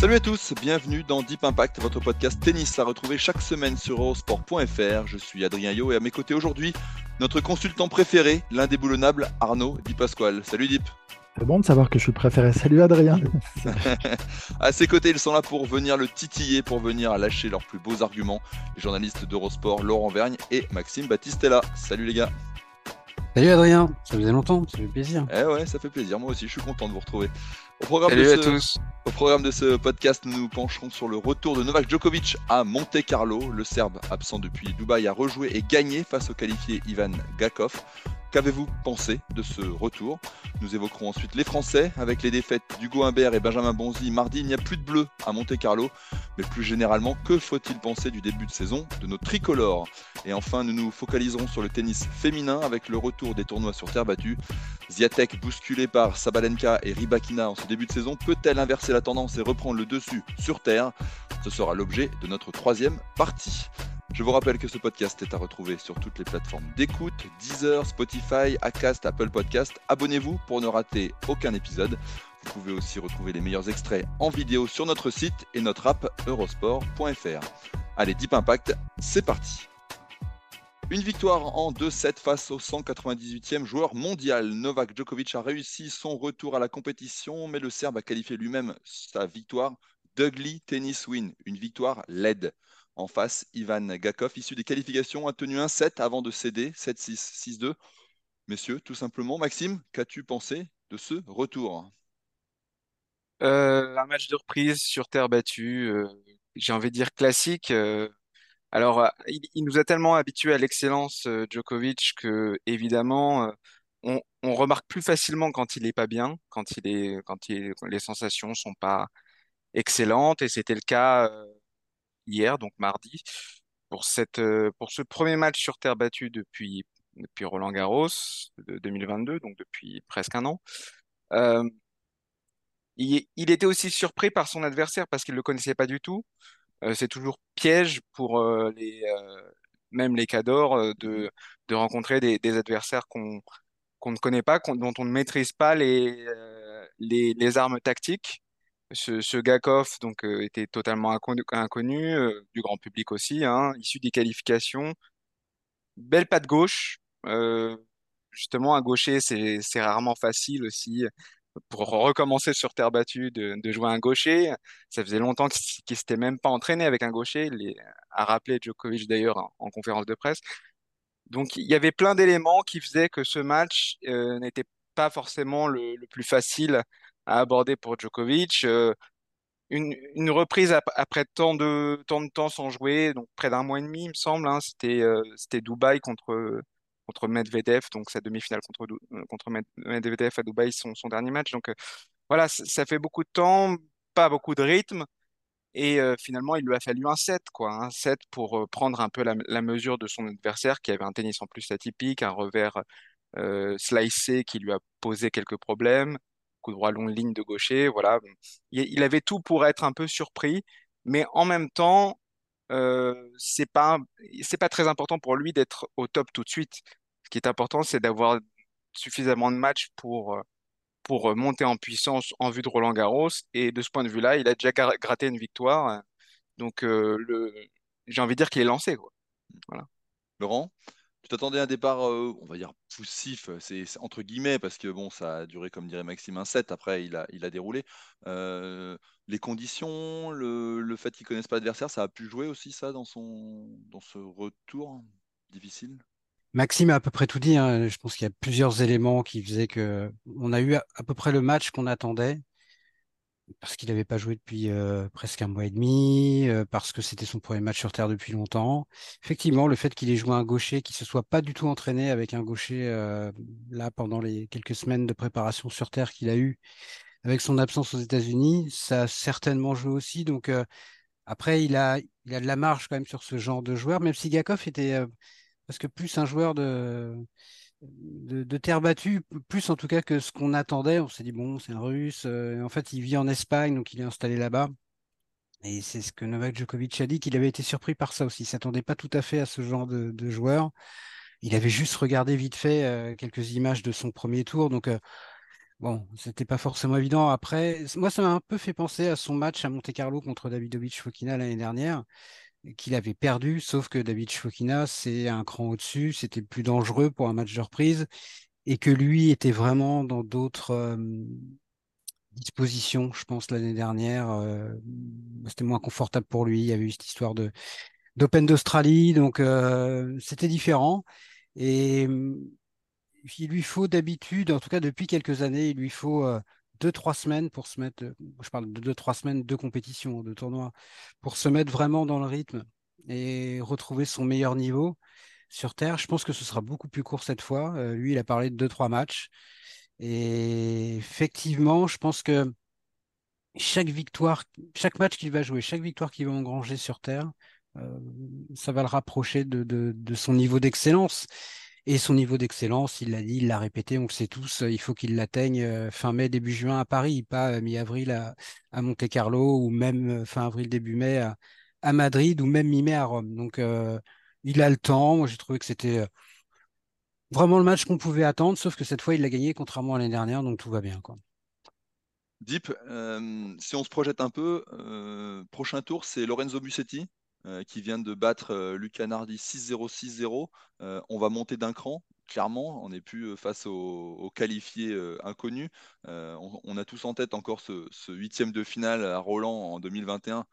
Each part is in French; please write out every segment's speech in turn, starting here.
Salut à tous, bienvenue dans Deep Impact, votre podcast tennis à retrouver chaque semaine sur eurosport.fr. Je suis Adrien Yo et à mes côtés aujourd'hui, notre consultant préféré, l'indéboulonnable Arnaud Di Pasquale. Salut Deep. C'est bon de savoir que je suis le préféré. Salut Adrien. À ses côtés, ils sont là pour venir le titiller, pour venir lâcher leurs plus beaux arguments. Les journalistes d'Eurosport, Laurent Vergne et Maxime Battistella. Salut les gars. Salut Adrien, ça faisait longtemps, ça fait plaisir. Eh ouais, ça fait plaisir, moi aussi, je suis content de vous retrouver. Au programme, Salut de à ce, tous. au programme de ce podcast, nous nous pencherons sur le retour de Novak Djokovic à Monte Carlo. Le Serbe, absent depuis Dubaï, a rejoué et gagné face au qualifié Ivan Gakov. Qu'avez-vous pensé de ce retour? Nous évoquerons ensuite les Français avec les défaites d'Hugo Humbert et Benjamin Bonzi. Mardi, il n'y a plus de bleu à Monte Carlo. Mais plus généralement, que faut-il penser du début de saison de nos tricolores? Et enfin, nous nous focaliserons sur le tennis féminin avec le retour des tournois sur terre battue. Ziatek, bousculé par Sabalenka et Ribakina en ce début de saison, peut-elle inverser la tendance et reprendre le dessus sur terre? Ce sera l'objet de notre troisième partie. Je vous rappelle que ce podcast est à retrouver sur toutes les plateformes d'écoute, Deezer, Spotify, Acast, Apple Podcast. Abonnez-vous pour ne rater aucun épisode. Vous pouvez aussi retrouver les meilleurs extraits en vidéo sur notre site et notre app eurosport.fr. Allez, Deep Impact, c'est parti une victoire en 2-7 face au 198e joueur mondial. Novak Djokovic a réussi son retour à la compétition, mais le Serbe a qualifié lui-même sa victoire d'ugly tennis win, une victoire laide. En face, Ivan Gakov, issu des qualifications, a tenu un 7 avant de céder 7-6, 6-2. Messieurs, tout simplement, Maxime, qu'as-tu pensé de ce retour? Euh, un match de reprise sur terre battue, euh, j'ai envie de dire classique. euh. alors, il, nous a tellement habitués à l'excellence, Djokovic, que évidemment, on, remarque plus facilement quand il est pas bien, quand les sensations sont pas excellentes. Et c'était le cas hier, donc mardi, pour ce premier match sur terre battue depuis, depuis Roland-Garros de 2022, donc depuis presque un an. Il, était aussi surpris par son adversaire parce qu'il ne le connaissait pas du tout. Euh, c'est toujours piège pour euh, euh, même les cadors de, rencontrer des, adversaires qu'on ne connaît pas, dont on ne maîtrise pas les, armes tactiques. Ce, ce Gakov donc, était totalement inconnu, du grand public aussi, hein, issu des qualifications. Belle patte gauche. justement, un gaucher, c'est rarement facile aussi pour recommencer sur terre battue de, de jouer un gaucher. Ça faisait longtemps qu'il qu'il s'était même pas entraîné avec un gaucher. Il a rappelé Djokovic d'ailleurs en, en conférence de presse. Donc il y avait plein d'éléments qui faisaient que ce match euh, n'était pas forcément le, plus facile à aborder pour Djokovic. Euh, une, reprise ap- après tant de, temps sans jouer, donc près d'un mois et demi, il me semble. hein. euh, c'était Dubaï contre, contre Medvedev, donc sa demi-finale contre, euh, contre Med- Medvedev à Dubaï, son, dernier match. Donc euh, voilà, ça fait beaucoup de temps, pas beaucoup de rythme. Et euh, finalement, il lui a fallu un set, quoi, un set pour prendre un peu la, mesure de son adversaire, qui avait un tennis en plus atypique, un revers slicé qui lui a posé quelques problèmes, coup droit long ligne de gaucher, voilà. Il, il avait tout pour être un peu surpris, mais en même temps, c'est pas, c'est pas très important pour lui d'être au top tout de suite. Ce qui est important, c'est d'avoir suffisamment de matchs pour, euh, pour monter en puissance en vue de Roland Garros. Et de ce point de vue-là, il a déjà gra- gratté une victoire. Donc, euh, le, j'ai envie de dire qu'il est lancé. Voilà. Laurent, tu t'attendais à un départ, euh, on va dire, poussif, c'est entre guillemets, parce que bon, ça a duré, comme dirait Maxime, un 7, après il a, il a déroulé. Euh, les conditions, le, le fait qu'il ne connaisse pas l'adversaire, ça a pu jouer aussi ça dans son, dans ce retour? Difficile? Maxime a à peu près tout dit. hein. Je pense qu'il y a plusieurs éléments qui faisaient que on a eu à, peu près le match qu'on attendait. parce qu'il n'avait pas joué depuis euh, presque un mois et demi, euh, parce que c'était son premier match sur terre depuis longtemps. Effectivement, le fait qu'il ait joué un gaucher, qu'il se soit pas du tout entraîné avec un gaucher euh, là pendant les quelques semaines de préparation sur terre qu'il a eu, avec son absence aux États-Unis, ça a certainement joué aussi. Donc après, il a, il a de la marge quand même sur ce genre de joueur, même si Gakov était presque plus un joueur de terre battue, plus en tout cas que ce qu'on attendait. On s'est dit, bon, c'est un russe. Euh, en fait, il vit en Espagne, donc il est installé là-bas. Et c'est ce que Novak Djokovic a dit, qu'il avait été surpris par ça aussi. Il s'attendait pas tout à fait à ce genre de, joueur. Il avait juste regardé vite fait euh, quelques images de son premier tour. Donc, euh, bon, c'était pas forcément évident. Après, moi, ça m'a un peu fait penser à son match à Monte-Carlo contre Davidovic Fokina l'année dernière qu'il avait perdu, sauf que David Fokina, c'est un cran au-dessus, c'était plus dangereux pour un match de reprise, et que lui était vraiment dans d'autres dispositions, je pense, l'année dernière. C'était moins confortable pour lui. Il y avait eu cette histoire de d'Open d'Australie, donc c'était différent. Et il lui faut d'habitude, en tout cas depuis quelques années, il lui faut deux, trois semaines pour se mettre, je parle de deux, trois semaines de compétition, de tournoi, pour se mettre vraiment dans le rythme et retrouver son meilleur niveau sur Terre. Je pense que ce sera beaucoup plus court cette fois. Euh, lui, il a parlé de deux, trois matchs. Et effectivement, je pense que chaque victoire, chaque match qu'il va jouer, chaque victoire qu'il va engranger sur Terre, euh, ça va le rapprocher de, de son niveau d'excellence. Et son niveau d'excellence, il l'a dit, il l'a répété, on le sait tous, il faut qu'il l'atteigne euh, fin mai, début juin à Paris, pas euh, mi-avril à, Monte-Carlo ou même euh, fin avril, début mai à, Madrid ou même mi-mai à Rome. Donc il a le temps. Moi, j'ai trouvé que c'était vraiment le match qu'on pouvait attendre, sauf que cette fois, il l'a gagné contrairement à l'année dernière, donc tout va bien. Quoi. Deep, si on se projette un peu, prochain tour, c'est Lorenzo Bussetti euh, qui vient de battre euh, Luca Nardi 6-0, 6-0. Euh, on va monter d'un cran, clairement. On n'est plus face aux, qualifiés inconnus. On, a tous en tête encore ce, huitième de finale à Roland en 2021,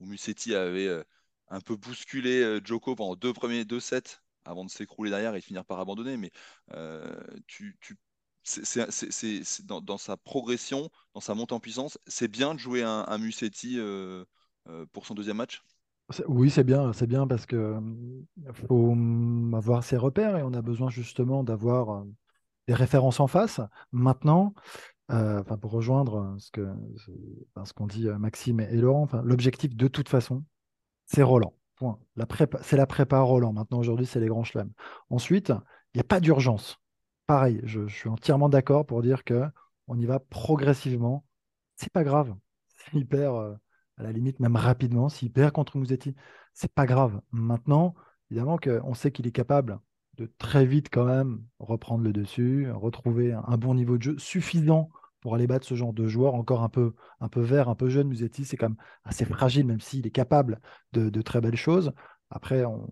où Musetti avait un peu bousculé Joko pendant deux premiers deux sets avant de s'écrouler derrière et finir par abandonner. Mais c'est dans, sa progression, dans sa montée en puissance, c'est bien de jouer un, un Musetti pour son deuxième match? Oui, c'est bien, c'est bien parce que faut avoir ses repères et on a besoin justement d'avoir des références en face. Maintenant, enfin, pour rejoindre ce que ce qu'ont dit Maxime et Laurent, l'objectif de toute façon, c'est Roland. C'est la prépa Roland. Maintenant, aujourd'hui, c'est les grands chelems. Ensuite, il n'y a pas d'urgence. Pareil, je, je suis entièrement d'accord pour dire que on y va progressivement. C'est pas grave. C'est hyper à la limite même rapidement. S'il perd contre Mouzetti, c'est pas grave. Maintenant, évidemment qu'on sait qu'il est capable de très vite quand même reprendre le dessus, retrouver un, bon niveau de jeu suffisant pour aller battre ce genre de joueur encore un peu, un peu vert, un peu jeune. Musetti, c'est quand même assez fragile, même s'il est capable de, très belles choses. Après, on...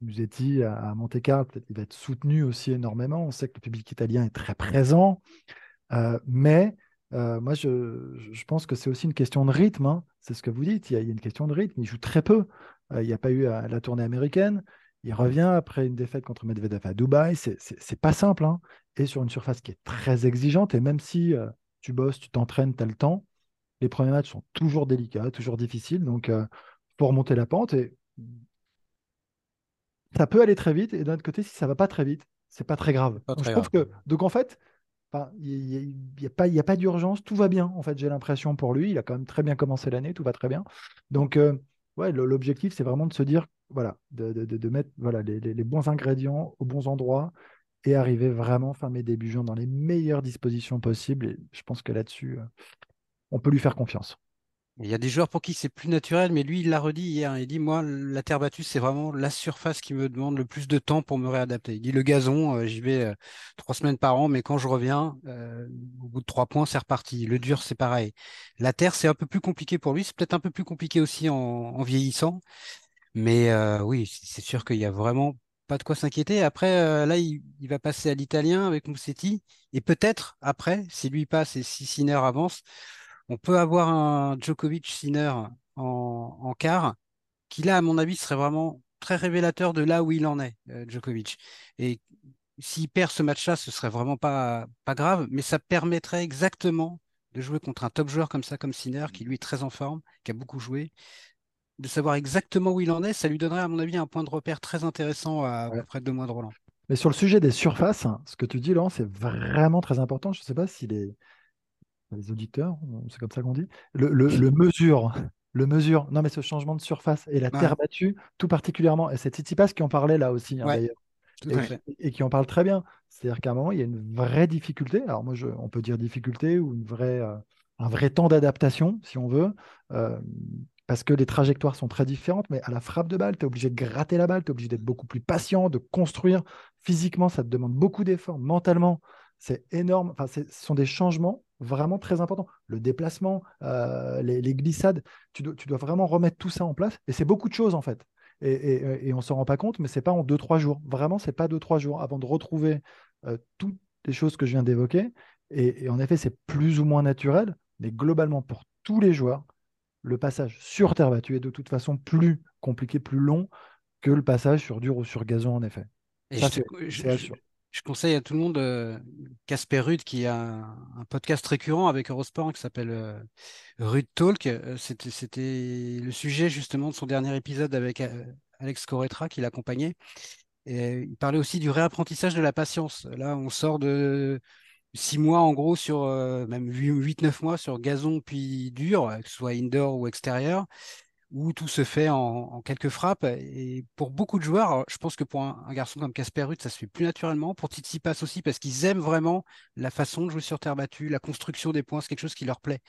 Musetti à Monte Carlo, il va être soutenu aussi énormément. On sait que le public italien est très présent, euh, mais euh, moi, je, pense que c'est aussi une question de rythme. Hein. C'est ce que vous dites. Il y, a, une question de rythme. Il joue très peu. Euh, il n'y a pas eu euh, la tournée américaine. Il revient après une défaite contre Medvedev à Dubaï. C'est pas simple. Hein. Et sur une surface qui est très exigeante. Et même si tu bosses, tu t'entraînes, tu as le temps, les premiers matchs sont toujours délicats, toujours difficiles. Donc, il faut remonter la pente. Et ça peut aller très vite. Et d'un autre côté, si ça va pas très vite, c'est pas très grave. je trouve que, donc en fait, il n'y a, a, pas d'urgence, tout va bien, en fait, j'ai l'impression pour lui. Il a quand même très bien commencé l'année, tout va très bien. Donc, euh, ouais, l'objectif, c'est vraiment de se dire, voilà, de, de, mettre voilà, les, bons ingrédients aux bons endroits et arriver vraiment fin mai, début juin dans les meilleures dispositions possibles. Et je pense que là-dessus, euh, on peut lui faire confiance. Il y a des joueurs pour qui c'est plus naturel, mais lui, il l'a redit hier. Il dit Moi, la terre battue, c'est vraiment la surface qui me demande le plus de temps pour me réadapter. Il dit Le gazon, euh, j'y vais euh, trois semaines par an, mais quand je reviens, euh, au bout de trois points, c'est reparti. Le dur, c'est pareil. La terre, c'est un peu plus compliqué pour lui. C'est peut-être un peu plus compliqué aussi en, vieillissant. Mais oui, c'est sûr qu'il y a vraiment pas de quoi s'inquiéter. Après, là, il, va passer à l'italien avec Moussetti. Et peut-être, après, si lui passe et si Sinner avance, on peut avoir un Djokovic Sinner en, quart, qui là, à mon avis, serait vraiment très révélateur de là où il en est, euh, Djokovic. Et s'il perd ce match-là, ce serait vraiment pas, pas grave, mais ça permettrait exactement de jouer contre un top joueur comme ça, comme Sinner, qui lui est très en forme, qui a beaucoup joué, de savoir exactement où il en est, ça lui donnerait, à mon avis, un point de repère très intéressant à, Ouais. près de mois de Roland. Mais sur le sujet des surfaces, ce que tu dis, Laurent, c'est vraiment très important. Je ne sais pas si les, les auditeurs, c'est comme ça qu'on dit, le, le, le mesure. Le mesure. Non, mais ce changement de surface et la terre battue, tout particulièrement. Et c'est Tsitsipas qui en parlait là aussi, hein, Ouais. d'ailleurs. Tout et, fait. et qui en parle très bien. C'est-à-dire qu'à un moment, il y a une vraie difficulté. Alors moi, je, on peut dire difficulté ou une vraie, euh, un vrai temps d'adaptation, si on veut, euh, parce que les trajectoires sont très différentes, mais à la frappe de balle, tu es obligé de gratter la balle, tu es obligé d'être beaucoup plus patient, de construire. Physiquement, ça te demande beaucoup d'efforts. Mentalement, c'est énorme. Enfin, ce sont des changements vraiment très importants. Le déplacement, euh, les, les glissades, tu dois, tu dois vraiment remettre tout ça en place. Et c'est beaucoup de choses, en fait. Et, et, et on s'en rend pas compte, mais c'est pas en 2-3 jours. Vraiment, c'est pas 2-3 jours avant de retrouver euh, toutes les choses que je viens d'évoquer. Et, et en effet, c'est plus ou moins naturel, mais globalement, pour tous les joueurs, le passage sur terre battue est de toute façon plus compliqué, plus long que le passage sur dur ou sur gazon, en effet. Et Ça, je, te- c'est- je- je- sûr. Je conseille à tout le monde euh, Casper Ruud qui a un, podcast récurrent avec Eurosport qui s'appelle euh, Ruud Talk. Euh, C'était, le sujet justement de son dernier épisode avec Alex Corretra qui l'accompagnait. Il parlait aussi du réapprentissage de la patience. Là, on sort de six mois en gros sur même 8-9 mois sur gazon puis dur, que ce soit indoor ou extérieur où tout se fait en, en quelques frappes. Et pour beaucoup de joueurs, je pense que pour un, un garçon comme Casper Ruud, ça se fait plus naturellement. Pour Tsitsipas aussi, parce qu'ils aiment vraiment la façon de jouer sur terre battue, la construction des points, c'est quelque chose qui leur plaît.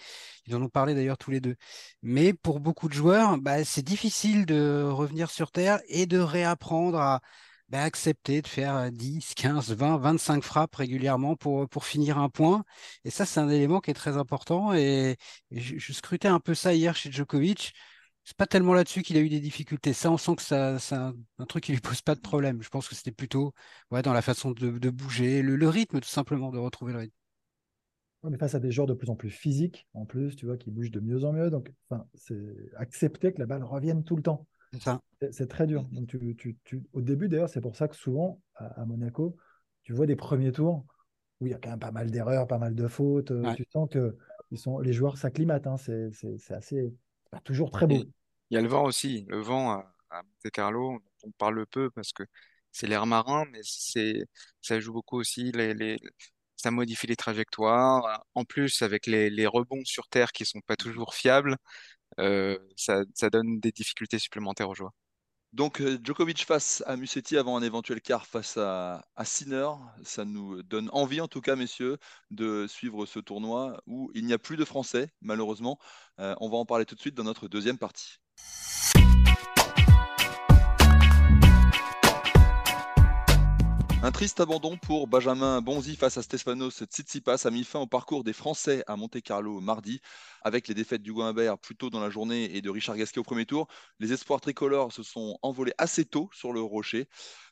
Ils en ont parlé d'ailleurs tous les deux. Mais pour beaucoup de joueurs, bah, c'est difficile de revenir sur terre et de réapprendre à bah, accepter de faire 10, 15, 20, 25 frappes régulièrement pour, pour finir un point. Et ça, c'est un élément qui est très important. Et, et je, je scrutais un peu ça hier chez Djokovic c'est pas tellement là-dessus qu'il a eu des difficultés. Ça, on sent que ça, c'est un, un truc qui lui pose pas de problème. Je pense que c'était plutôt ouais, dans la façon de, de bouger, le, le rythme tout simplement, de retrouver le rythme. On est face à des joueurs de plus en plus physiques, en plus, tu vois, qui bougent de mieux en mieux. Donc, enfin, c'est accepter que la balle revienne tout le temps. C'est très dur. Donc, tu, tu- tu- Au début, d'ailleurs, c'est pour ça que souvent, à, à Monaco, tu vois des premiers tours où il y a quand même pas mal d'erreurs, pas mal de fautes. euh, Ouais. Tu sens que ils sont, les joueurs s'acclimatent. hein. C'est assez, pas toujours très beau. Il y a le vent aussi. Le vent à, Monte Carlo, on parle peu parce que c'est l'air marin, mais ça joue beaucoup aussi. Ça modifie les trajectoires. En plus, avec les, rebonds sur terre qui sont pas toujours fiables, euh, ça, donne des difficultés supplémentaires aux joueurs. Donc euh, Djokovic face à Musetti avant un éventuel quart face à, à ça nous donne envie en tout cas messieurs de suivre ce tournoi où il n'y a plus de Français malheureusement. Euh, on va en parler tout de suite dans notre deuxième partie. Un triste abandon pour Benjamin Bonzi face à Stefanos Tsitsipas a mis fin au parcours des Français à Monte-Carlo mardi. Avec les défaites d'Hugo Humbert plus tôt dans la journée et de Richard Gasquet au premier tour, les espoirs tricolores se sont envolés assez tôt sur le rocher.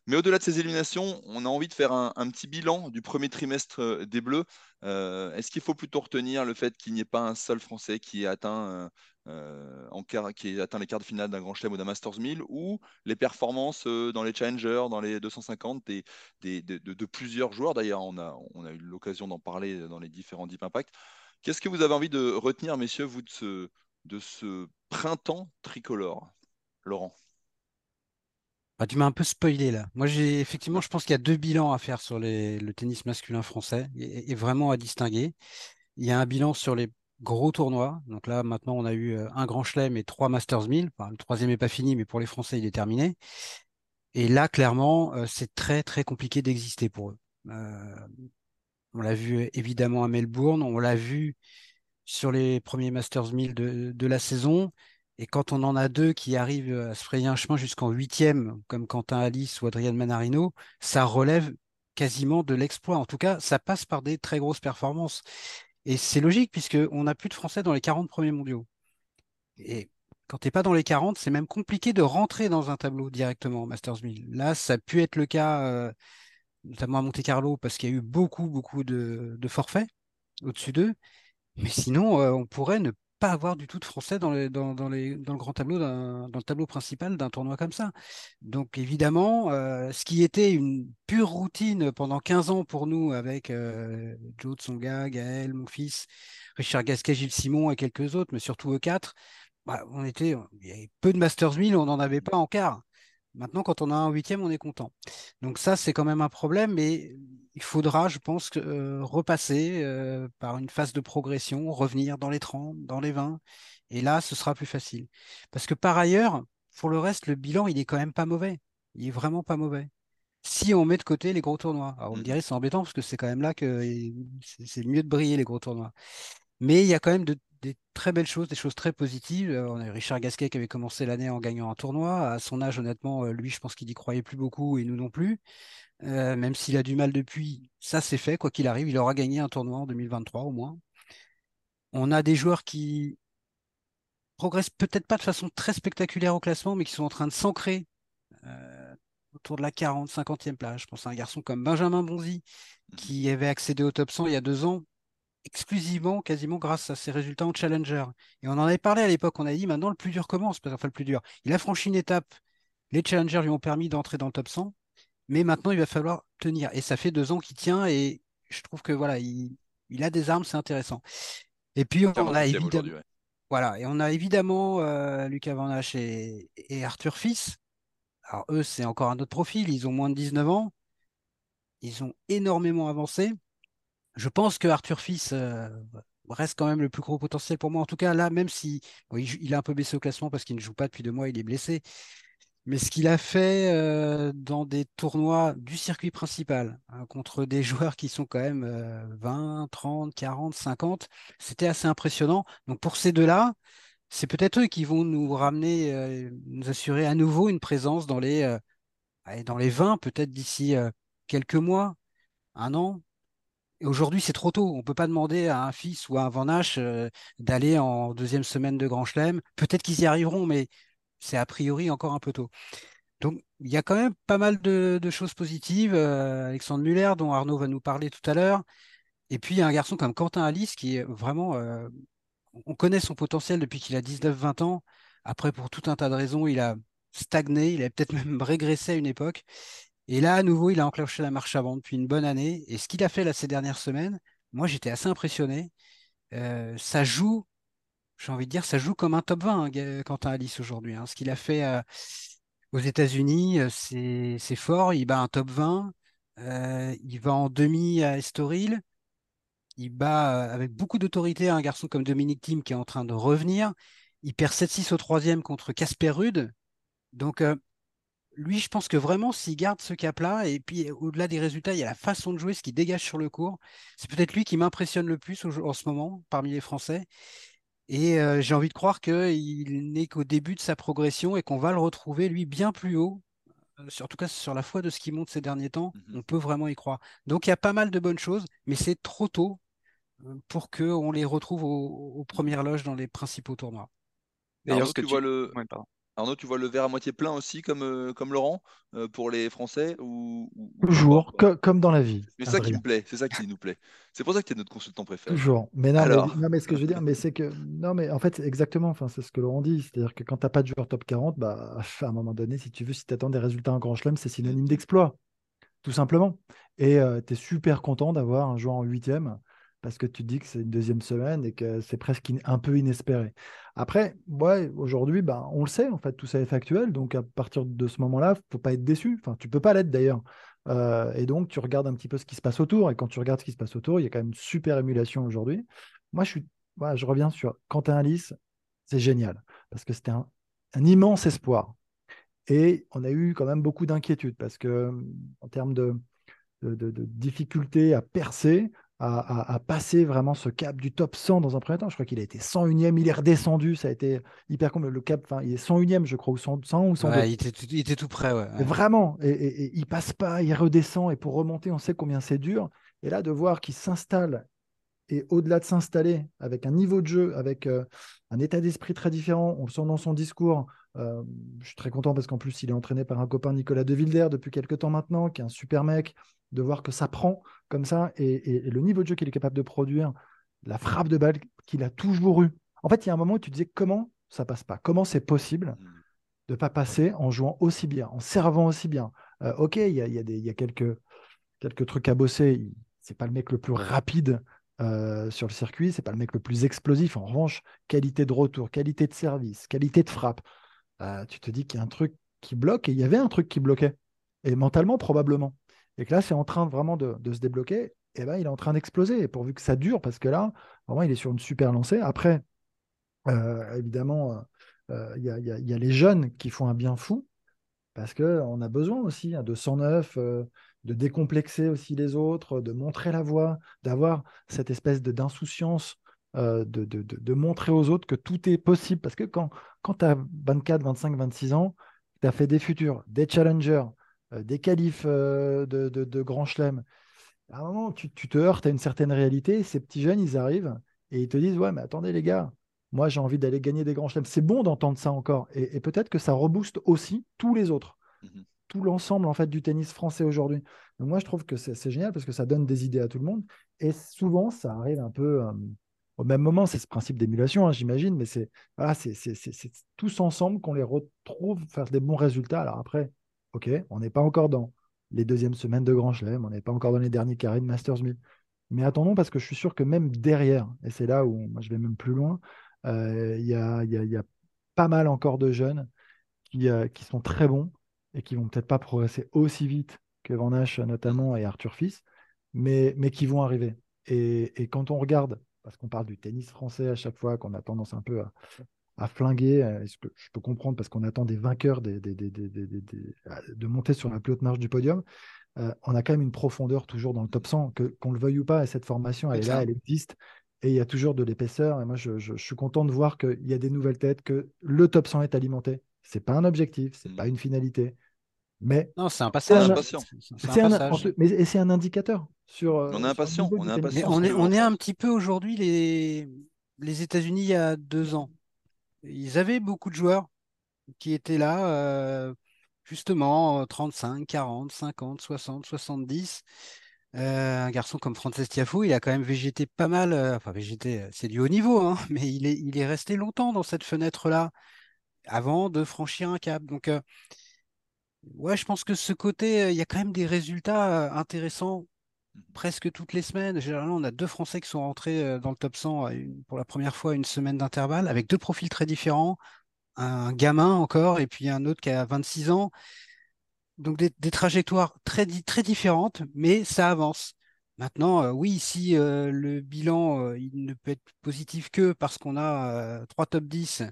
Mais au-delà de ces éliminations, on a envie de faire un, petit bilan du premier trimestre euh, des Bleus. Euh, Est-ce qu'il faut plutôt retenir le fait qu'il n'y ait pas un seul Français qui ait atteint, euh, en qui atteint les quarts de finale d'un Grand Chelem ou d'un Masters 1000 ou les performances euh, dans les Challengers, dans les 250 des, de, plusieurs joueurs D'ailleurs, on a, on a eu l'occasion d'en parler dans les différents Deep Impact. Qu'est-ce que vous avez envie de retenir, messieurs, vous, de ce, de ce printemps tricolore? Laurent Ah, tu m'as un peu spoilé là. Moi, j'ai effectivement, je pense qu'il y a deux bilans à faire sur le tennis masculin français et vraiment à distinguer. Il y a un bilan sur les gros tournois. Donc là, maintenant, on a eu euh, un Grand Chelem et trois Masters 1000. Enfin, le troisième n'est pas fini, mais pour les Français, il est terminé. Et là, clairement, euh, c'est très, très compliqué d'exister pour eux. Euh, on l'a vu évidemment à Melbourne, on l'a vu sur les premiers Masters 1000 de, de la saison. Et quand on en a deux qui arrivent à se frayer un chemin jusqu'en huitième, comme Quentin Alice ou Adrian Manarino, ça relève quasiment de l'exploit. En tout cas, ça passe par des très grosses performances. Et c'est logique puisqu'on n'a plus de Français dans les 40 premiers mondiaux. Et quand tu n'es pas dans les 40, c'est même compliqué de rentrer dans un tableau directement en Masters 1000. Là, ça a pu être le cas, euh, notamment à Monte Carlo, parce qu'il y a eu beaucoup, beaucoup de, de forfaits au-dessus d'eux. Mais sinon, euh, on pourrait ne pas avoir du tout de français dans, dans, dans, dans le grand tableau, dans le tableau principal d'un tournoi comme ça. Donc évidemment, euh, ce qui était une pure routine pendant 15 ans pour nous avec euh, Joe Tsonga, Gaël, mon fils, Richard Gasquet, Gilles Simon et quelques autres, mais surtout eux quatre, bah, on était, il y avait peu de Masters 1000, on n'en avait pas en quart. Maintenant, quand on a un huitième, on est content. Donc ça, c'est quand même un problème, mais il faudra, je pense, euh, repasser euh, par une phase de progression, revenir dans les 30, dans les 20, et là, ce sera plus facile. Parce que par ailleurs, pour le reste, le bilan, il est quand même pas mauvais. Il est vraiment pas mauvais. Si on met de côté les gros tournois. Alors, on me mmh dirait, c'est embêtant parce que c'est quand même là que c'est mieux de briller les gros tournois. Mais il y a quand même de des très belles choses, des choses très positives. Euh, on a Richard Gasquet qui avait commencé l'année en gagnant un tournoi. À son âge, honnêtement, euh, lui, je pense qu'il n'y croyait plus beaucoup et nous non plus. Euh, même s'il a du mal depuis, ça c'est fait. Quoi qu'il arrive, il aura gagné un tournoi en 2023 au moins. On a des joueurs qui progressent peut-être pas de façon très spectaculaire au classement, mais qui sont en train de s'ancrer autour de la 40, 50e place. Je pense à un garçon comme Benjamin Bonzi, qui avait accédé au top 100 il y a deux ans, exclusivement, quasiment grâce à ses résultats en Challenger. Et on en avait parlé à l'époque, on a dit maintenant le plus dur commence, enfin le plus dur. Il a franchi une étape, les Challengers lui ont permis d'entrer dans le top 100, mais maintenant il va falloir tenir. Et ça fait deux ans qu'il tient et je trouve que voilà, il, a des armes, c'est intéressant. Et puis on a évidemment, voilà, et on a évidemment euh, Lucas Van et, et Arthur Fils. Alors eux, c'est encore un autre profil, ils ont moins de 19 ans, ils ont énormément avancé je pense que Arthur Fils euh, reste quand même le plus gros potentiel pour moi. En tout cas, là, même si il, a un peu baissé au classement parce qu'il ne joue pas depuis deux mois, il est blessé. Mais ce qu'il a fait euh, dans des tournois du circuit principal hein, contre des joueurs qui sont quand même 20, 30, 40, 50, c'était assez impressionnant. Donc pour ces deux-là, c'est peut-être eux qui vont nous ramener, euh, nous assurer à nouveau une présence dans les, dans les 20, peut-être d'ici quelques mois, un an, aujourd'hui, c'est trop tôt. On ne peut pas demander à un fils ou à un Van euh, d'aller en deuxième semaine de Grand Chelem. Peut-être qu'ils y arriveront, mais c'est a priori encore un peu tôt. Donc, il y a quand même pas mal de, choses positives. Euh, Alexandre Muller, dont Arnaud va nous parler tout à l'heure. Et puis, il y a un garçon comme Quentin Alice qui est vraiment. Euh, on connaît son potentiel depuis qu'il a 19-20 ans. Après, pour tout un tas de raisons, il a stagné, il a peut-être même régressé à une époque. Et là, à nouveau, il a enclenché la marche avant depuis une bonne année. Et ce qu'il a fait là ces dernières semaines, moi, j'étais assez impressionné. Euh, ça joue, j'ai envie de dire, ça joue comme un top 20, hein, Quentin Alice aujourd'hui. Hein. Ce qu'il a fait euh, aux États-Unis, euh, c'est fort. Il bat un top 20. il va en demi à Estoril. Il bat avec beaucoup d'autorité un garçon comme Dominique Thiem qui est en train de revenir. Il perd 7-6 au troisième contre Casper Rude. Donc, lui, je pense que vraiment, s'il garde ce cap-là, et puis au-delà des résultats, il y a la façon de jouer, ce qui dégage sur le cours. C'est peut-être lui qui m'impressionne le plus en ce moment parmi les Français. Et euh, j'ai envie de croire qu'il n'est qu'au début de sa progression et qu'on va le retrouver, lui, bien plus haut. Euh, en tout cas, sur la foi de ce qui monte ces derniers temps, mmh on peut vraiment y croire. Donc, il y a pas mal de bonnes choses, mais c'est trop tôt euh, pour qu'on les retrouve aux, premières loges dans les principaux tournois. D'ailleurs, ce que tu vois le. Arnaud, tu vois le verre à moitié plein aussi, comme, euh, comme Laurent, euh, pour les Français ou, Toujours, comme dans la vie. C'est ça qui me plaît, c'est ça qui nous plaît. C'est pour ça que tu es notre consultant préféré. Toujours. Mais non, mais, ce que je veux dire, mais c'est que. Non, mais en fait, exactement, enfin, c'est ce que Laurent dit. C'est-à-dire que quand tu n'as pas de joueur top 40, bah, à un moment donné, si tu veux, si tu attends des résultats en grand chelem, c'est synonyme d'exploit. Tout simplement. Et euh, tu es super content d'avoir un joueur en huitième parce que tu dis que c'est une deuxième semaine et que c'est presque un peu inespéré. Après, ouais, aujourd'hui, bah, on le sait, en fait, tout ça est factuel. Donc, à partir de ce moment-là, il ne faut pas être déçu. Enfin, tu peux pas l'être d'ailleurs. Euh, et donc, tu regardes un petit peu ce qui se passe autour. Et quand tu regardes ce qui se passe autour, il y a quand même une super émulation aujourd'hui. Moi, je, suis, je reviens sur Quentin Alice. C'est génial parce que c'était un, immense espoir. Et on a eu quand même beaucoup d'inquiétudes parce que, en termes de difficultés à percer, à, passer vraiment ce cap du top 100 dans un premier temps. Je crois qu'il a été 101e, il est redescendu, ça a été hyper compliqué. Le cap, enfin, il est 101e, je crois, ou 100, ou 102. il, était tout, il, était tout, près, ouais. Vraiment, et, et, il passe pas, il redescend, et pour remonter, on sait combien c'est dur. Et là, de voir qu'il s'installe, et au-delà de s'installer, avec un niveau de jeu, avec euh, un état d'esprit très différent, on le sent dans son discours. Euh, je suis très content parce qu'en plus, il est entraîné par un copain Nicolas De Wilder depuis quelques temps maintenant, qui est un super mec, de voir que ça prend comme ça et, le niveau de jeu qu'il est capable de produire, la frappe de balle qu'il a toujours eu En fait, il y a un moment où tu te disais comment ça passe pas? Comment c'est possible Mm. de pas passer en jouant aussi bien, en servant aussi bien? Euh, Ok, il y a, il y a des- il y a quelques, quelques trucs à bosser. C'est pas le mec le plus rapide euh, sur le circuit, c'est pas le mec le plus explosif. En revanche, qualité de retour, qualité de service, qualité de frappe. Euh, tu te dis qu'il y a un truc qui bloque et il y avait un truc qui bloquait. Et mentalement, probablement. Et que là, c'est en train vraiment de, se débloquer. Et ben, il est en train d'exploser. Et pourvu que ça dure, parce que là, vraiment, il est sur une super lancée. Après, euh, évidemment, euh, euh, il y a, les jeunes qui font un bien fou, parce qu'on a besoin aussi hein, de 109, euh, de décomplexer aussi les autres, de montrer la voie, d'avoir cette espèce d'insouciance, euh, de, de- de- montrer aux autres que tout est possible. Parce que quand, quand tu as 24, 25, 26 ans, tu as fait des futurs, des challengers, euh, des qualifs euh, de, de, Grand Chelem, à un moment, tu, tu te heurtes à une certaine réalité. Ces petits jeunes, ils arrivent et ils te disent Ouais, mais attendez, les gars, moi, j'ai envie d'aller gagner des grands chelems. C'est bon d'entendre ça encore. Et, et peut-être que ça rebooste aussi tous les autres, Mhm. tout l'ensemble en fait du tennis français aujourd'hui. Donc, moi, je trouve que c'est c'est génial parce que ça donne des idées à tout le monde. Et souvent, ça arrive un peu euh, au même moment. C'est ce principe d'émulation, hein, j'imagine, mais c'est tous ensemble qu'on les retrouve faire des bons résultats. Alors après, OK, on n'est pas encore dans les deuxièmes semaines de Grand Chelem, on n'est pas encore dans les derniers carrés de Masters 1000. Mais attendons, parce que je suis sûr que même derrière, et c'est là où je vais même plus loin, euh, il y a, pas mal encore de jeunes qui, euh, qui sont très bons et qui vont peut-être pas progresser aussi vite que Van Hache notamment et Arthur Fils, mais, qui vont arriver. Et quand on regarde, parce qu'on parle du tennis français à chaque fois, qu'on a tendance un peu à, à flinguer, euh, ce que je peux comprendre parce qu'on attend des vainqueurs des- des- des- des- des- des- des- de monter sur la plus haute marche du podium, euh, on a quand même une profondeur toujours dans le top 100, que, qu'on le veuille ou pas, et cette formation, elle est là, elle existe, et il y a toujours de l'épaisseur. Et moi, je, je- je suis content de voir qu'il y a des nouvelles têtes, que le top 100 est alimenté. C'est pas un objectif, c'est pas une finalité, mais Non, c'est un passage. impatient. C'est c'est un un, passage. en- mais- et c'est un indicateur sur. euh, On est impatient, on on on un petit peu aujourd'hui les, les États-Unis il y a deux ans. Ils avaient beaucoup de joueurs qui étaient là, euh, justement, euh, 35, 40, 50, 60, 70. Euh, un garçon comme Frances Tiafoe, il a quand même végété pas mal. euh, enfin, végété, c'est du haut niveau, hein, mais il est, il est resté longtemps dans cette fenêtre-là avant de franchir un cap. Donc, euh, ouais, je pense que ce côté, euh, il y a quand même des résultats intéressants presque toutes les semaines. Généralement, on a deux Français qui sont rentrés euh, dans le top 100 à une- pour la première fois une semaine d'intervalle, avec deux profils très différents. Un gamin encore, et puis un autre qui a 26 ans. Donc des, des trajectoires très, di- très différentes, mais ça avance. Maintenant, euh, oui, si euh, le bilan euh, il ne peut être positif que parce qu'on a euh, trois top 10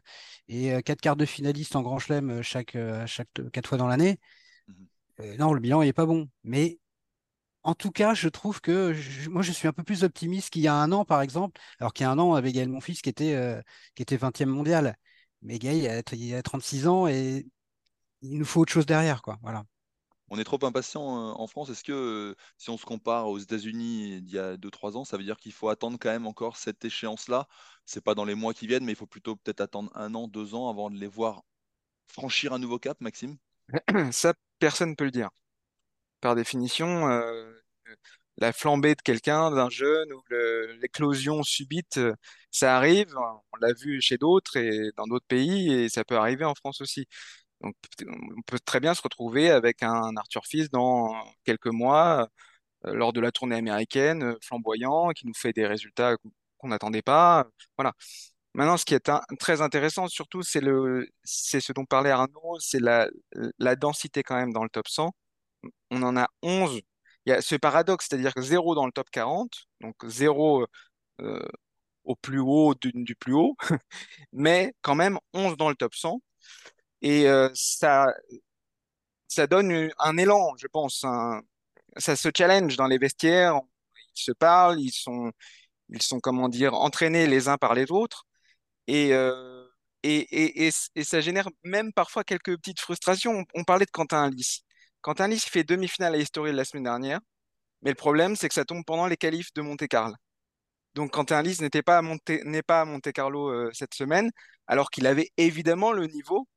et euh, quatre quarts de finalistes en Grand Chelem euh, chaque, euh, chaque quatre fois dans l'année, euh, non, le bilan n'est pas bon. Mais en tout cas, je trouve que je- moi, je suis un peu plus optimiste qu'il y a un an, par exemple. Alors qu'il y a un an, on avait Gaël Monfils qui était, euh, qui était 20e mondial. Mais Gaël, il a, il a 36 ans et il nous faut autre chose derrière, quoi. Voilà. On est trop impatient euh, en France. Est-ce que euh, si on se compare aux États-Unis d'il y a 2-3 ans, ça veut dire qu'il faut attendre quand même encore cette échéance-là? C'est pas dans les mois qui viennent, mais il faut plutôt peut-être attendre un an, deux ans avant de les voir franchir un nouveau cap, Maxime? Ça, personne ne peut le dire. Par définition, euh, la flambée de quelqu'un, d'un jeune, ou l'éclosion subite, euh, ça arrive. On l'a vu chez d'autres et dans d'autres pays, et ça peut arriver en France aussi. Donc, on peut très bien se retrouver avec un Arthur Fils dans quelques mois, euh, lors de la tournée américaine, flamboyant, qui nous fait des résultats qu'on n'attendait pas. Voilà. Maintenant, ce qui est très intéressant, surtout, c'est ce dont parlait Arnaud, c'est la, la densité quand même dans le top 100. On en a 11. Il y a ce paradoxe, c'est-à-dire que zéro dans le top 40, donc zéro euh, au plus haut du, du plus haut, mais quand même 11 dans le top 100. Et euh, ça, ça donne un élan, je pense. ça se challenge dans les vestiaires. Ils se parlent, ils sont, ils sont, comment dire, entraînés les uns par les autres. Et, euh, et, et, et, ça génère même parfois quelques petites frustrations. On, on parlait de Quentin Alice. Quentin Alice fait demi-finale à Historie la semaine dernière, mais le problème, c'est que ça tombe pendant les qualifs de Monte-Carlo. Donc Quentin pas à Monte, n'est pas à Monte-Carlo euh, cette semaine, alors qu'il avait évidemment le niveau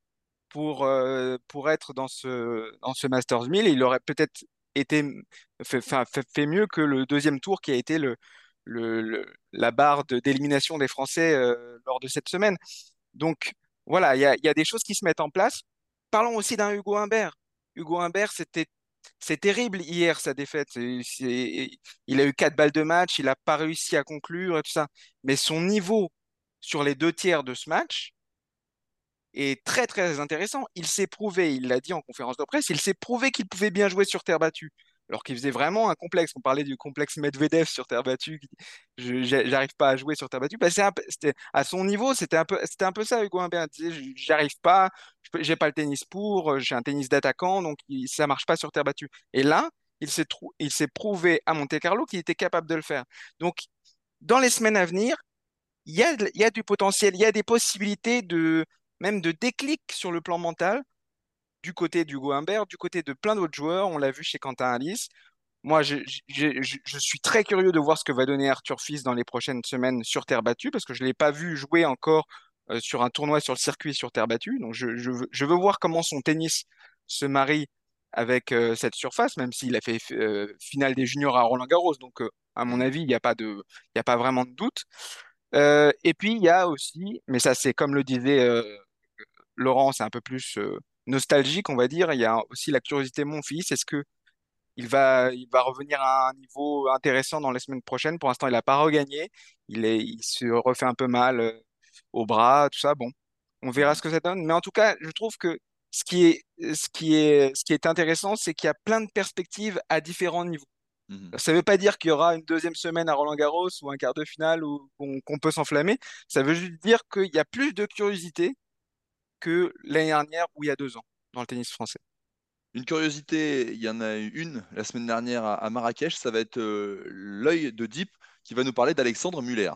pour, euh, être dans ce, Masters 1000 et il aurait peut-être été fait, mieux que le deuxième tour qui a été la barre d'élimination des Français lors de cette semaine. Donc voilà, il y a, des choses qui se mettent en place. Parlons aussi d'un Hugo Humbert. Hugo Humbert, c'était c'est terrible hier sa défaite. il a eu quatre balles de match, il n'a pas réussi à conclure et tout ça. Mais son niveau sur les deux tiers de ce match est très très intéressant. Il s'est prouvé, il l'a dit en conférence de presse, il s'est prouvé qu'il pouvait bien jouer sur terre battue alors qu'il faisait vraiment un complexe. On parlait du complexe Medvedev sur terre battue. J'arrive pas à jouer sur terre battue. Bah, à son niveau, c'était un peu, un peu ça. Hugo Humbert j'arrive pas, j'ai pas le tennis pour, j'ai un tennis d'attaquant, donc ça marche pas sur terre battue. Et là, il s'est il prouvé à Monte Carlo qu'il était capable de le faire. Donc, dans les semaines à venir, il y a, il y a du potentiel, il y a des possibilités de même de déclic sur le plan mental du côté d'Hugo Humbert, du côté de plein d'autres joueurs. On l'a vu chez Quentin Alice. Moi, je, suis très curieux de voir ce que va donner Arthur Fils dans les prochaines semaines sur terre battue, parce que je ne l'ai pas vu jouer encore euh, sur un tournoi sur le circuit sur terre battue. Donc, je, veux, voir comment son tennis se marie avec euh, cette surface, même s'il a fait euh, finale des juniors à Roland Garros. Donc, à mon avis, il n'y a, pas a pas vraiment de doute. et puis, il y a aussi, mais ça, c'est comme le disait Laurent, c'est un peu plus nostalgique, on va dire. Il y a aussi la curiosité mon fils. Est-ce que il va, il va revenir à un niveau intéressant dans les semaines prochaines? Pour l'instant, il n'a pas regagné. Il, est, il se refait un peu mal euh, au bras, tout ça. Bon, on verra ce que ça donne. Mais en tout cas, je trouve que ce qui est, ce qui est, ce qui est intéressant, c'est qu'il y a plein de perspectives à différents niveaux. Mmh ça ne veut pas dire qu'il y aura une deuxième semaine à Roland Garros ou un quart de finale où qu'on peut s'enflammer. Ça veut juste dire qu'il y a plus de curiosité que l'année dernière ou il y a deux ans dans le tennis français. Une curiosité, il y en a eu une la semaine dernière à Marrakech, ça va être euh, l'œil de Deep qui va nous parler d'Alexandre Muller.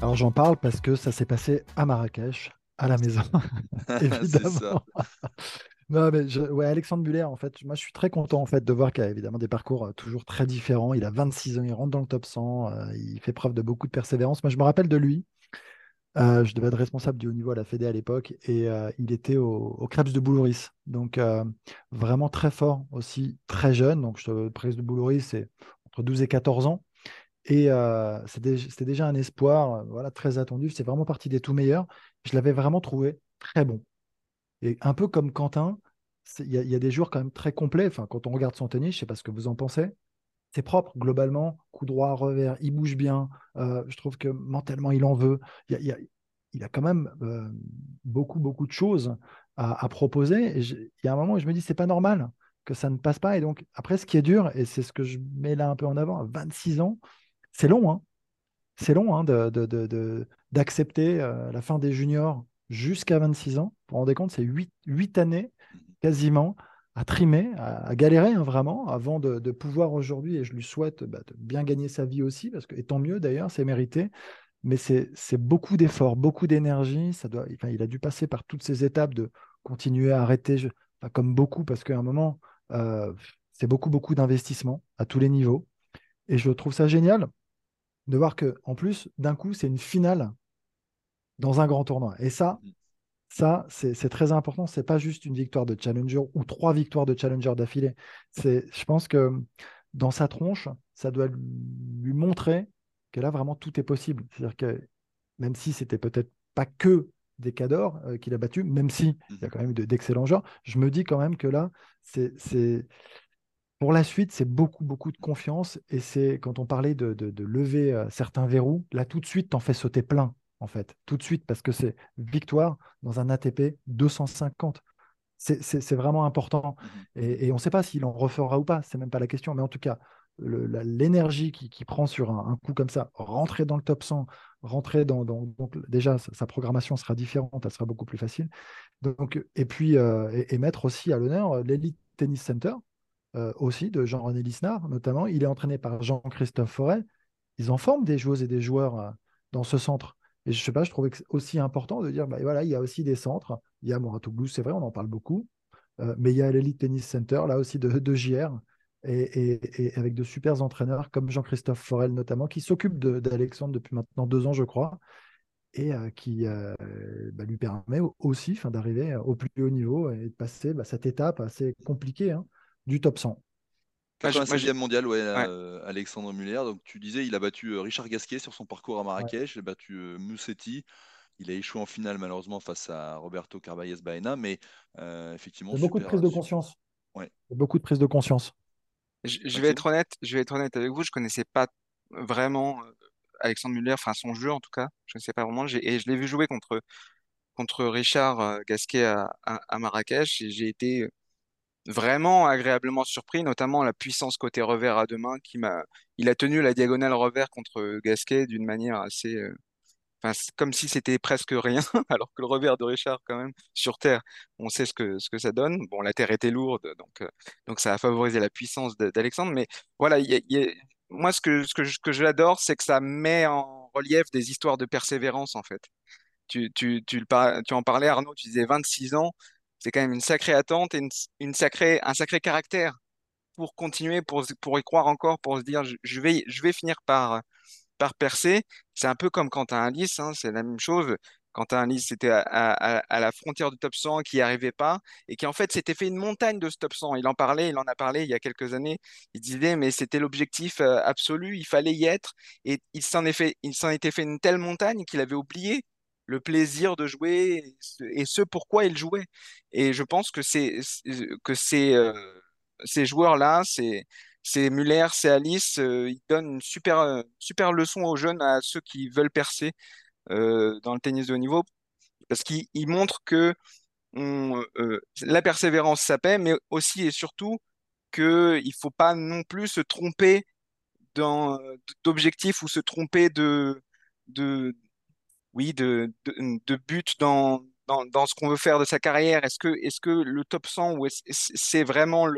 Alors j'en parle parce que ça s'est passé à Marrakech, à la maison, évidemment. Non, Alexandre Muller, en fait, moi je suis très content de voir qu'il a évidemment des parcours euh, toujours très différents. Il a 26 ans, il rentre dans le top 100, euh, il fait preuve de beaucoup de persévérance. Moi je me rappelle de lui. Euh, je devais être responsable du haut niveau à la Fédé à l'époque et il était au, au, de Boulouris. Donc vraiment très fort aussi, très jeune. Donc je Krebs de Boulouris, c'est entre 12 et 14 ans. Et c'était déjà un espoir, voilà, très attendu. C'est vraiment parti des tout meilleurs. Je l'avais vraiment trouvé très bon. Et un peu comme Quentin, il y, a des joueurs quand même très complets. Enfin, quand on regarde son tennis, je ne sais pas ce que vous en pensez. C'est propre, globalement. Coup droit, revers, il bouge bien. Euh, je trouve que mentalement, il en veut. Il, a, quand même euh, beaucoup, beaucoup de choses à, proposer. Il y a un moment où je me dis, c'est pas normal que ça ne passe pas. Et donc, après, ce qui est dur, et c'est ce que je mets là un peu en avant, à 26 ans, c'est long. Hein c'est long hein, d'accepter euh, la fin des juniors jusqu'à 26 ans. Vous vous rendez compte, c'est 8, années quasiment à trimer, à, galérer hein, vraiment, avant de, pouvoir aujourd'hui, et je lui souhaite bah, de bien gagner sa vie aussi, parce que, et tant mieux d'ailleurs, c'est mérité, mais c'est beaucoup d'efforts, beaucoup d'énergie, il a dû passer par toutes ces étapes de continuer à arrêter, comme beaucoup, parce qu'à un moment, euh, c'est beaucoup, beaucoup d'investissement à tous les niveaux, et je trouve ça génial de voir que en plus, d'un coup, c'est une finale dans un grand tournoi. Et ça, mm. Ça c'est très important. C'est pas juste une victoire de challenger ou trois victoires de challenger d'affilée. Je pense que dans sa tronche, ça doit lui montrer que là, vraiment, tout est possible. C'est-à-dire que même si c'était peut-être pas que des cadors euh, qu'il a battu, même si il y a mm. quand même d'excellents joueurs, je me dis quand même que là, c'est pour la suite, c'est beaucoup, beaucoup de confiance. Et c'est quand on parlait de, de, lever euh, certains verrous, là, tout de suite, t'en fais sauter plein en fait, tout de suite, parce que c'est victoire dans un ATP 250. C'est vraiment important. Mmh et, on ne sait pas s'il en refera ou pas, c'est même pas la question. Mais en tout cas, l'énergie qu'il qui prend sur un, coup comme ça, rentrer dans le top 100, rentrer dans. donc déjà, sa, programmation sera différente, elle sera beaucoup plus facile. Donc, et puis, euh, et, mettre aussi à l'honneur euh, l'Elite Tennis Center, euh, aussi, de Jean-René Lisnard, notamment. Il est entraîné par Jean-Christophe Forêt. Ils en forment des joueuses et des joueurs dans ce centre. Et je sais pas, je trouvais aussi important de dire, bah, voilà, il y a aussi des centres. Il y a Morato c'est vrai, on en parle beaucoup. Euh, mais il y a l'Elite Tennis Center, là aussi de, de JR, et, avec de super entraîneurs comme Jean-Christophe Forel notamment, qui s'occupe d'Alexandre depuis maintenant deux ans, je crois, et euh, qui euh, bah, lui permet aussi d'arriver au plus haut niveau et de passer bah, cette étape assez compliquée. Hein. du top 100. 96e mondial, ouais, Alexandre Muller. Donc tu disais, il a battu Richard Gasquet sur son parcours à Marrakech, il a battu Moussetti. Il a échoué en finale malheureusement face à Roberto Carvalles Baena, mais effectivement. Il y a beaucoup de prise de conscience. Ouais. Beaucoup de prise de conscience. Je, vais être honnête, je vais être honnête avec vous, je connaissais pas vraiment Alexandre Muller, enfin son jeu en tout cas, je ne sais pas vraiment, et je l'ai vu jouer contre, contre Richard Gasquet à, à Marrakech, et j'ai été vraiment agréablement surpris, notamment la puissance côté revers à deux mains qui m'a. Il a tenu la diagonale revers contre Gasquet d'une manière assez. Euh, enfin, comme si c'était presque rien, alors que le revers de Richard, quand même, sur terre, on sait ce que, ce que ça donne. Bon, la terre était lourde, donc, euh, donc ça a favorisé la puissance d'Alexandre. Mais voilà, moi, ce que, ce que, ce que j'adore, c'est que ça met en relief des histoires de persévérance, en fait. Tu, tu, tu en parlais, Arnaud, tu disais 26 ans c'est quand même une sacrée attente et une, sacrée, un sacré caractère pour continuer, pour, pour y croire encore, pour se dire je, vais, je vais finir par, par percer. C'est un peu comme quand un Alice, hein, c'est la même chose. Quand un Alice était à, à, la frontière du top 100, qui n'y arrivait pas, et qui en fait s'était fait une montagne de ce top 100. Il en parlait, il en a parlé il y a quelques années. Il disait, mais c'était l'objectif euh, absolu, il fallait y être. Et il s'en était fait une telle montagne qu'il avait oublié le plaisir de jouer et ce pourquoi il jouait. Et je pense que c'est que c'est euh, ces joueurs-là, c'est c'est Muller, c'est Alice, euh, ils donnent une super euh, super leçon aux jeunes, à ceux qui veulent percer dans le tennis de haut niveau, parce qu'ils montrent que la persévérance ça paie, mais aussi et surtout que il faut pas non plus se tromper d'objectifs ou se tromper de de oui, de, de, but dans, dans, ce qu'on veut faire de sa carrière Est-ce que, est que le top 100, ou c'est vraiment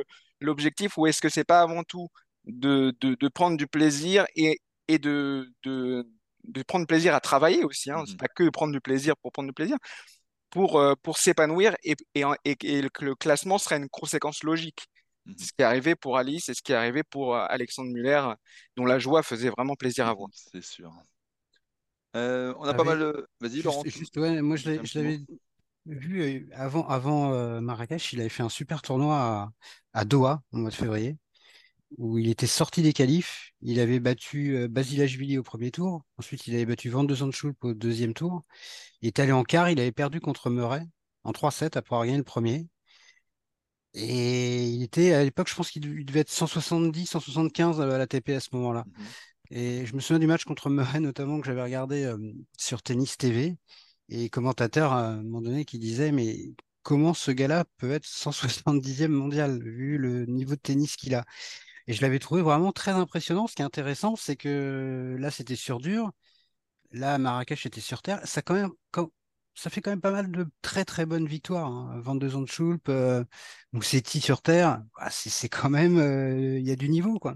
l'objectif ou est-ce que c'est pas avant tout de, de, prendre du plaisir et, et de, de, prendre plaisir à travailler aussi hein, C'est mmh pas que prendre du plaisir pour prendre du plaisir, pour, euh, pour s'épanouir et, et, et, que le classement serait une conséquence logique. Mmh c'est ce qui est arrivé pour Alice et ce qui est arrivé pour Alexandre Muller, dont la joie faisait vraiment plaisir à voir. C'est sûr. Euh, on a pas mal. Vas-y, Laurent. moi, je l'avais vu euh, avant, avant euh, Marrakech. Il avait fait un super tournoi à, Doha au mois de février, où il était sorti des qualifs. Il avait battu Basilashvili au premier tour. Ensuite, il avait battu Van de Zandschulp au deuxième tour. Il est allé en quart. Il avait perdu contre Murray en 3-7 après avoir gagné le premier. Et il était à l'époque, je pense qu'il devait être 170, 175 à la TP à ce moment-là. Mmh et je me souviens du match contre Murray, notamment, que j'avais regardé euh, sur Tennis TV. Et commentateur, à un moment donné, qui disait, mais comment ce gars-là peut être 170e mondial, vu le niveau de tennis qu'il a? Et je l'avais trouvé vraiment très impressionnant. Ce qui est intéressant, c'est que là, c'était sur dur. Là, Marrakech était sur terre. Ça, fait quand même pas mal de très très bonnes victoires. Hein. Van de Zandschulp, euh, Moussetti sur terre, bah, c'est quand même, euh, il y a du niveau, quoi.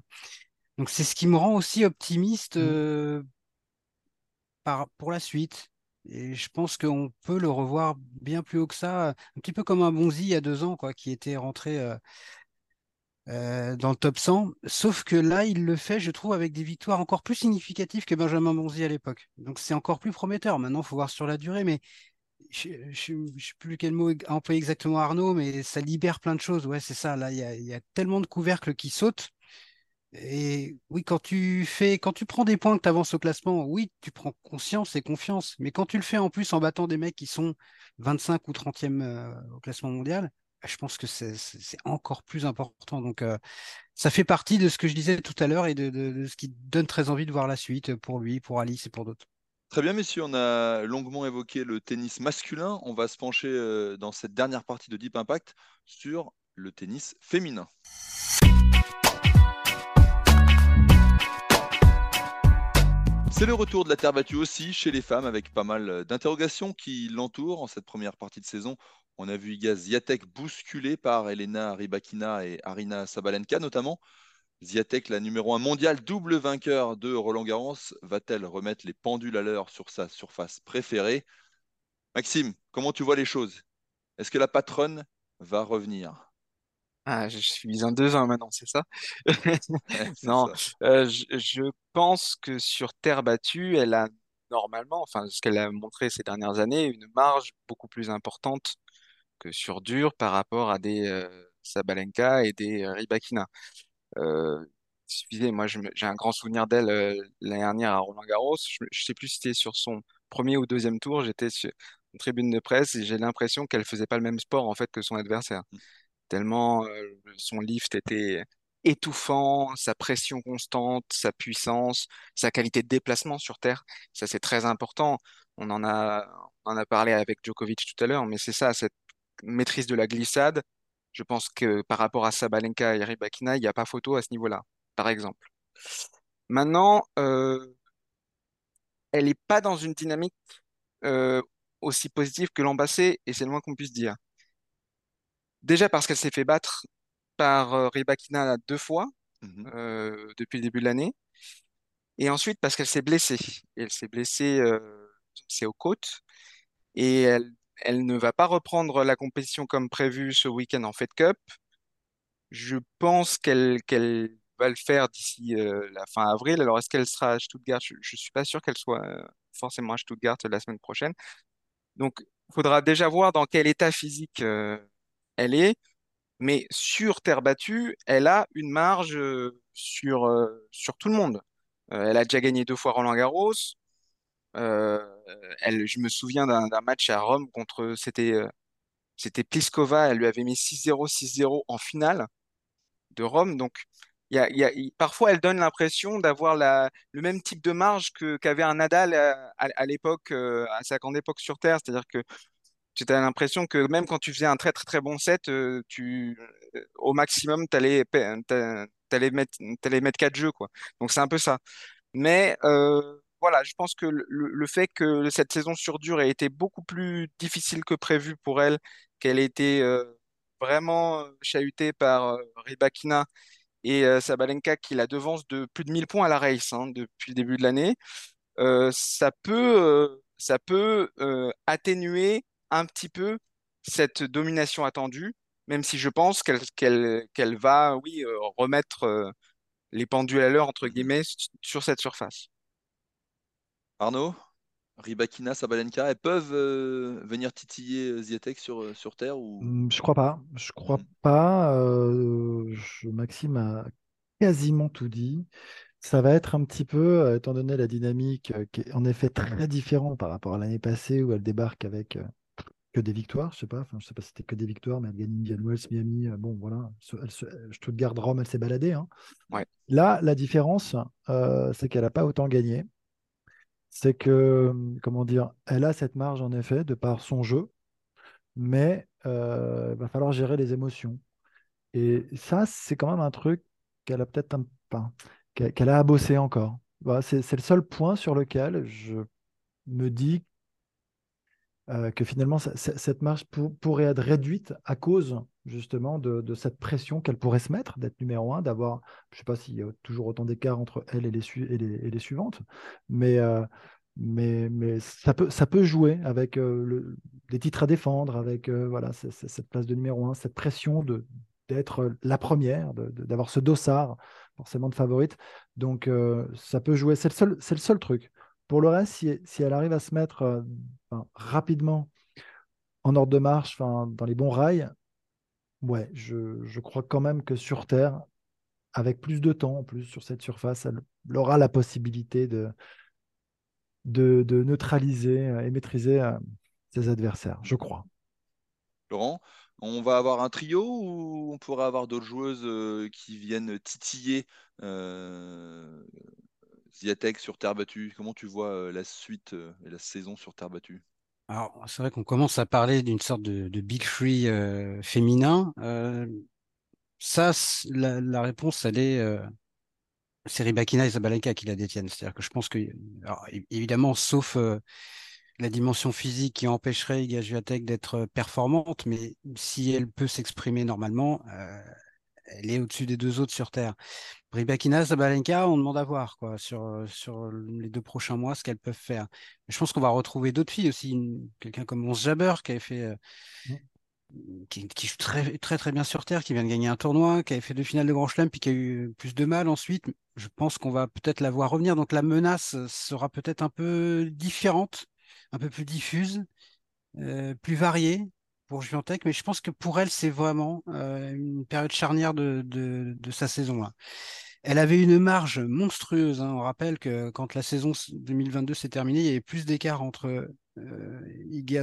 Donc c'est ce qui me rend aussi optimiste mmh. euh, par, pour la suite. Et je pense qu'on peut le revoir bien plus haut que ça, un petit peu comme un Bonzi il y a deux ans, quoi, qui était rentré euh, euh, dans le top 100. Sauf que là, il le fait, je trouve, avec des victoires encore plus significatives que Benjamin Bonzi à l'époque. Donc c'est encore plus prometteur. Maintenant, il faut voir sur la durée, mais je ne sais plus quel mot employer exactement Arnaud, mais ça libère plein de choses. Ouais, c'est ça. Là, il y y a, tellement de couvercles qui sautent et oui, quand tu fais, quand tu prends des points que tu avances au classement, oui, tu prends conscience et confiance. Mais quand tu le fais en plus en battant des mecs qui sont 25 ou 30e euh, au classement mondial, bah, je pense que c'est encore plus important. Donc, euh, ça fait partie de ce que je disais tout à l'heure et de, ce qui donne très envie de voir la suite pour lui, pour Alice et pour d'autres. Très bien, messieurs, on a longuement évoqué le tennis masculin. On va se pencher euh, dans cette dernière partie de Deep Impact sur le tennis féminin. C'est le retour de la terre battue aussi chez les femmes avec pas mal d'interrogations qui l'entourent en cette première partie de saison. On a vu Iga Ziatek bousculée par Elena Rybakina et Arina Sabalenka notamment. Ziatek, la numéro 1 mondiale, double vainqueur de Roland Garros, va-t-elle remettre les pendules à l'heure sur sa surface préférée? Maxime, comment tu vois les choses? Est-ce que la patronne va revenir? Ah, je suis un 2-1 maintenant, c'est ça? Non, euh, je, pense que sur terre battue, elle a normalement, enfin, ce qu'elle a montré ces dernières années, une marge beaucoup plus importante que sur dur par rapport à des, euh, Sabalenka et des Rybakina. Euh, suffisait, moi j'ai un grand souvenir d'elle l'année dernière à Roland Garros. Je, ne sais plus si c'était sur son premier ou deuxième tour. J'étais sur une tribune de presse et j'ai l'impression qu'elle faisait pas le même sport en fait que son adversaire. Mm. Tellement son lift était étouffant, sa pression constante, sa puissance, sa qualité de déplacement sur terre. Ça, c'est très important. On en a, en a parlé avec Djokovic tout à l'heure, mais c'est ça, cette maîtrise de la glissade. Je pense que par rapport à Sabalenka et Rybakina, il n'y a pas photo à ce niveau-là, par exemple. Maintenant, euh, elle n'est pas dans une dynamique euh, aussi positive que l'an et c'est le moins qu'on puisse dire. Déjà parce qu'elle s'est fait battre par euh, Rybakina deux fois mhm. euh, depuis le début de l'année. Et ensuite parce qu'elle s'est blessée. elle s'est blessée, euh, c'est aux côtes. Et elle, elle ne va pas reprendre la compétition comme prévu ce week-end en Fed Cup. Je pense qu'elle qu'elle va le faire d'ici la fin avril. Alors, est-ce qu'elle sera à Stuttgart? Je ne suis pas sûr qu'elle soit forcément à Stuttgart la semaine prochaine. Donc, il faudra déjà voir dans quel état physique elle est mais sur terre battue, elle a une marge euh, sur, euh, sur tout le monde. Euh, elle a déjà gagné deux fois Roland Garros. je me souviens d'un match à Rome contre, c'était c'était Pliskova, elle lui avait mis 6-0, 6-0 en finale de Rome. Donc, parfois, elle donne l'impression d'avoir le même type de marge qu'avait un Nadal à l'époque, à sa grande époque sur Terre. C'est-à-dire que tu as l'impression que même quand tu faisais un très très très bon set, euh, tu, euh, au maximum, tu allais, mettre, allais mettre 4 jeux. Quoi. Donc c'est un peu ça. Mais euh, voilà, je pense que le, fait que cette saison sur dur ait été beaucoup plus difficile que prévu pour elle, qu'elle ait été vraiment chahutée par Rybakina et Sabalenka qui la devance de plus de 1000 points à la race hein, depuis le début de l'année, ça peut, ça peut atténuer un petit peu cette domination attendue, même si je pense qu'elle va, oui, euh, remettre euh, les pendules à l'heure, entre guillemets, sur cette surface. Arnaud Ribakina, Sabalenka, elles peuvent euh, venir titiller Ziatek sur, sur Terre ou... Mmh, je crois pas. Je crois mmh. pas. Maxime a quasiment tout dit. Ça va être un petit peu, étant donné la dynamique qui est en effet très différente par rapport à l'année passée où elle débarque avec que des victoires, je sais pas, enfin, je sais pas si c'était que des victoires, mais elle gagne Indian Wells, Miami, euh, bon voilà, elle se, Stuttgart, Rome, elle s'est baladée. Hein. Là, la différence, euh, c'est qu'elle n'a pas autant gagné. C'est que, comment dire, elle a cette marge en effet de par son jeu, mais euh, il va falloir gérer les émotions. Et ça, c'est quand même un truc qu'elle a peut-être un, enfin, qu'elle a à bosser encore. Voilà, c'est le seul point sur lequel je me dis euh, que finalement cette marge pourrait être réduite à cause justement de, cette pression qu'elle pourrait se mettre d'être numéro un, d'avoir, je ne sais pas s'il y a toujours autant d'écart entre elle et les, suivantes, mais, euh, mais, mais ça, peut, ça peut jouer avec euh, les titres à défendre, avec voilà, cette place de numéro un, cette pression d'être la première, d'avoir ce dossard forcément de favorite. Donc ça peut jouer, c'est le, seul, le seul truc. Pour le reste, si, elle arrive à se mettre euh, rapidement en ordre de marche, dans les bons rails, je, crois quand même que sur Terre, avec plus de temps en plus sur cette surface, elle, aura la possibilité de, neutraliser et maîtriser euh, ses adversaires, je crois. Laurent, on va avoir un trio ou on pourra avoir d'autres joueuses euh, qui viennent titiller Ziatek sur terre battue, comment tu vois euh, la suite euh, et la saison sur terre battue? Alors, c'est vrai qu'on commence à parler d'une sorte de, Big Free euh, féminin. ça, la, réponse, elle est c'est Ribakina et Zabalenka qui la détiennent. C'est-à-dire que je pense que, évidemment, sauf la dimension physique qui empêcherait Iga d'être performante, mais si elle peut s'exprimer normalement, elle est au-dessus des deux autres sur Terre. Rybakina, Zabalenka, on demande à voir quoi, sur, sur les deux prochains mois ce qu'elles peuvent faire. je pense qu'on va retrouver d'autres filles aussi. Quelqu'un comme Mons Jabber qui avait fait. Euh, qui, joue très, très très bien sur Terre, qui vient de gagner un tournoi, qui avait fait deux finales de Grand Chelem, puis qui a eu plus de mal ensuite. Je pense qu'on va peut-être la voir revenir. Donc la menace sera peut-être un peu différente, un peu plus diffuse, euh, plus variée pour Juantec, mais je pense que pour elle, c'est vraiment une période charnière de, sa saison. Là. Elle avait une marge monstrueuse. Hein. On rappelle que quand la saison 2022 s'est terminée, il y avait plus d'écart entre euh, Iggy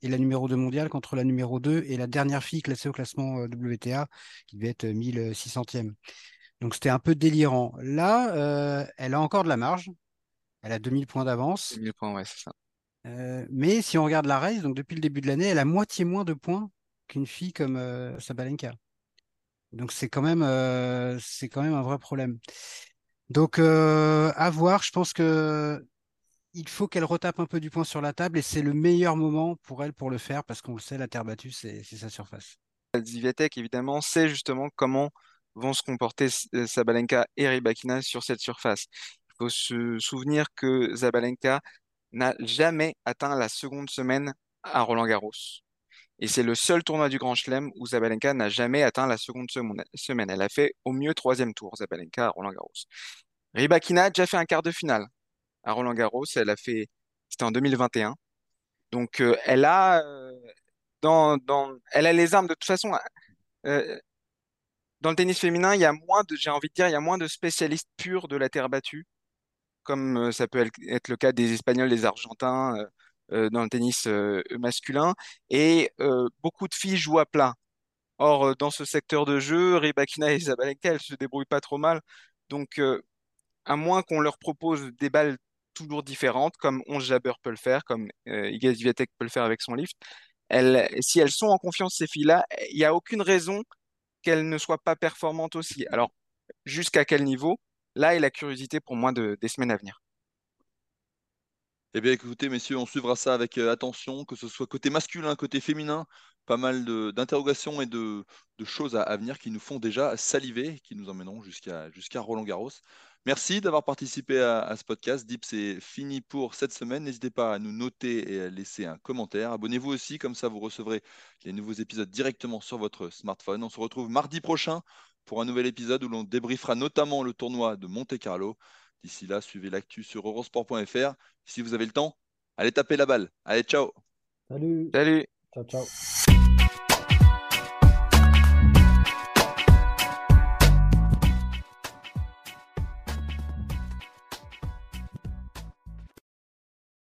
et la numéro 2 mondiale qu'entre la numéro 2 et la dernière fille classée au classement euh, WTA, qui devait être 1600e. Donc c'était un peu délirant. Là, euh, elle a encore de la marge. Elle a 2000 points d'avance. 2000 points, ouais, c'est ça. Euh, mais si on regarde la race, donc depuis le début de l'année, elle a moitié moins de points qu'une fille comme Sabalenka. Donc c'est quand même euh, c'est quand même un vrai problème. Donc euh, à voir, je pense que il faut qu'elle retape un peu du point sur la table et c'est le meilleur moment pour elle pour le faire parce qu'on le sait, la terre battue, c'est sa surface. Zviatek, évidemment, sait justement comment vont se comporter euh, Sabalenka et Rybakina sur cette surface. Il faut se souvenir que Zabalenka n'a jamais atteint la seconde semaine à Roland Garros. Et c'est le seul tournoi du Grand Chelem où Zabalenka n'a jamais atteint la seconde semaine. Elle a fait au mieux troisième tour, Zabalenka à Roland Garros. Rybakina a déjà fait un quart de finale à Roland Garros. Elle a fait, c'était en 2021. Donc euh, elle a euh, dans, dans, elle a les armes de toute façon. Euh, dans le tennis féminin, il y a moins de, j'ai envie de dire, il y a moins de spécialistes purs de la terre battue, comme ça peut être le cas des Espagnols, des Argentins, euh, dans le tennis euh, masculin. Et euh, beaucoup de filles jouent à plat. Or, dans ce secteur de jeu, Rybakina et Zabalenka, elles se débrouillent pas trop mal. Donc, à moins qu'on leur propose des balles toujours différentes, comme 11 Jabber peut le faire, comme euh, Iga Swiatek peut le faire avec son lift, si elles sont en confiance, ces filles-là, il n'y a aucune raison qu'elles ne soient pas performantes aussi. Alors, jusqu'à quel niveau? Là est la curiosité pour moi de, des semaines à venir. Eh bien, écoutez, messieurs, on suivra ça avec euh, attention, que ce soit côté masculin, côté féminin, pas mal d'interrogations et de, choses à, venir qui nous font déjà saliver, qui nous emmèneront jusqu'à Roland Garros. Merci d'avoir participé à, ce podcast. Deep, c'est fini pour cette semaine. N'hésitez pas à nous noter et à laisser un commentaire. Abonnez-vous aussi, comme ça vous recevrez les nouveaux épisodes directement sur votre smartphone. On se retrouve mardi prochain pour un nouvel épisode où l'on débriefera notamment le tournoi de Monte Carlo. D'ici là, suivez l'actu sur eurosport.fr. Si vous avez le temps, allez taper la balle. Allez, ciao. Salut. Salut. Ciao, ciao.